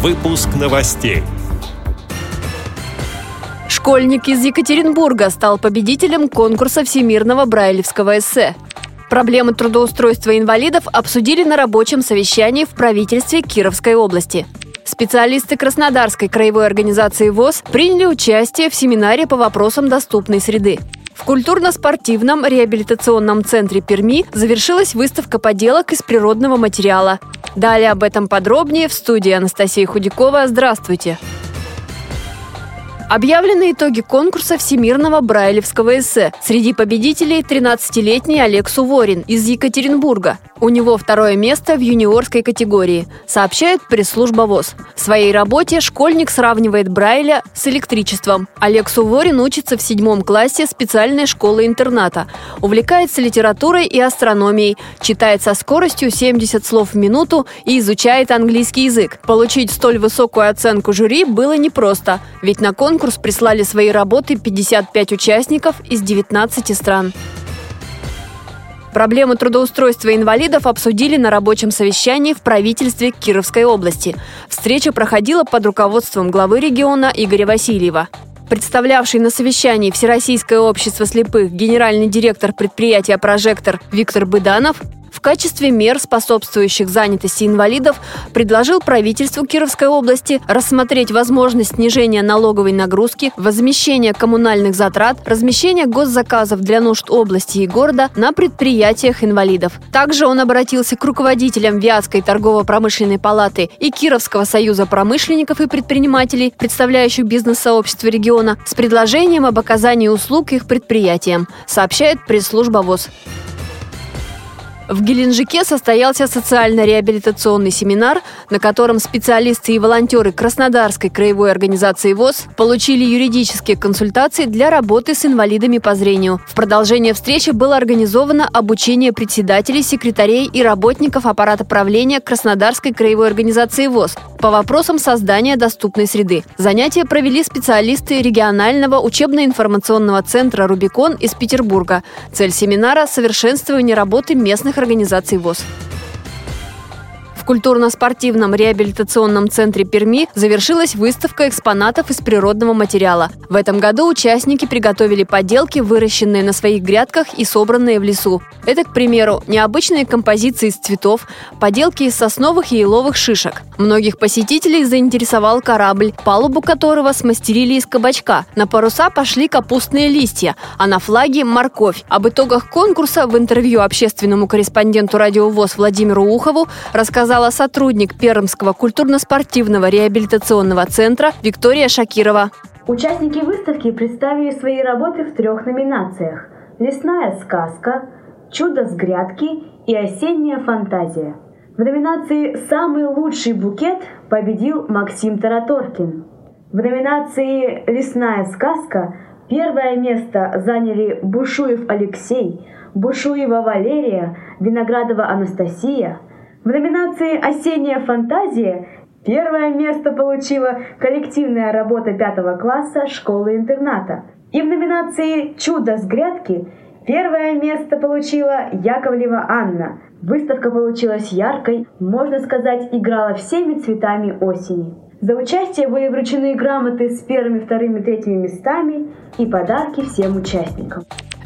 Выпуск новостей. Школьник из Екатеринбурга стал победителем конкурса всемирного брайлевского эссе. Проблемы трудоустройства инвалидов обсудили на рабочем совещании в правительстве Кировской области. Специалисты Краснодарской краевой организации ВОЗ приняли участие в семинаре по вопросам доступной среды. В культурно-спортивном реабилитационном центре Перми завершилась выставка поделок из природного материала. Далее об этом подробнее в студии Анастасия Худякова. Здравствуйте! Объявлены итоги конкурса Всемирного Брайлевского эссе. Среди победителей 13-летний Олег Суворин из Екатеринбурга. У него второе место в юниорской категории, сообщает пресс-служба ВОЗ. В своей работе школьник сравнивает Брайля с электричеством. Олег Суворин учится в седьмом классе специальной школы-интерната. Увлекается литературой и астрономией, читает со скоростью 70 слов в минуту и изучает английский язык. Получить столь высокую оценку жюри было непросто, ведь на конкурс прислали свои работы 55 участников из 19 стран. Проблемы трудоустройства инвалидов обсудили на рабочем совещании в правительстве Кировской области. Встреча проходила под руководством главы региона Игоря Васильева. Представлявший на совещании Всероссийское общество слепых генеральный директор предприятия «Прожектор» Виктор Быданов качестве мер, способствующих занятости инвалидов, предложил правительству Кировской области рассмотреть возможность снижения налоговой нагрузки, возмещения коммунальных затрат, размещения госзаказов для нужд области и города на предприятиях инвалидов. Также он обратился к руководителям Вятской торгово-промышленной палаты и Кировского союза промышленников и предпринимателей, представляющих бизнес-сообщество региона, с предложением об оказании услуг их предприятиям, сообщает пресс-служба ВОЗ. В Геленджике состоялся социально-реабилитационный семинар, на котором специалисты и волонтеры Краснодарской краевой организации ВОЗ получили юридические консультации для работы с инвалидами по зрению. В продолжение встречи было организовано обучение председателей, секретарей и работников аппарата правления Краснодарской краевой организации ВОЗ по вопросам создания доступной среды. Занятия провели специалисты регионального учебно-информационного центра «Рубикон» из Петербурга. Цель семинара – совершенствование работы местных организаций ВОЗ культурно-спортивном реабилитационном центре Перми завершилась выставка экспонатов из природного материала. В этом году участники приготовили поделки, выращенные на своих грядках и собранные в лесу. Это, к примеру, необычные композиции из цветов, поделки из сосновых и еловых шишек. Многих посетителей заинтересовал корабль, палубу которого смастерили из кабачка. На паруса пошли капустные листья, а на флаге – морковь. Об итогах конкурса в интервью общественному корреспонденту радиовоз Владимиру Ухову рассказал рассказала сотрудник Пермского культурно-спортивного реабилитационного центра Виктория Шакирова. Участники выставки представили свои работы в трех номинациях «Лесная сказка», «Чудо с грядки» и «Осенняя фантазия». В номинации «Самый лучший букет» победил Максим Тараторкин. В номинации «Лесная сказка» первое место заняли Бушуев Алексей, Бушуева Валерия, Виноградова Анастасия – в номинации «Осенняя фантазия» первое место получила коллективная работа пятого класса школы-интерната. И в номинации «Чудо с грядки» первое место получила Яковлева Анна. Выставка получилась яркой, можно сказать, играла всеми цветами осени. За участие были вручены грамоты с первыми, вторыми, третьими местами и подарки всем участникам.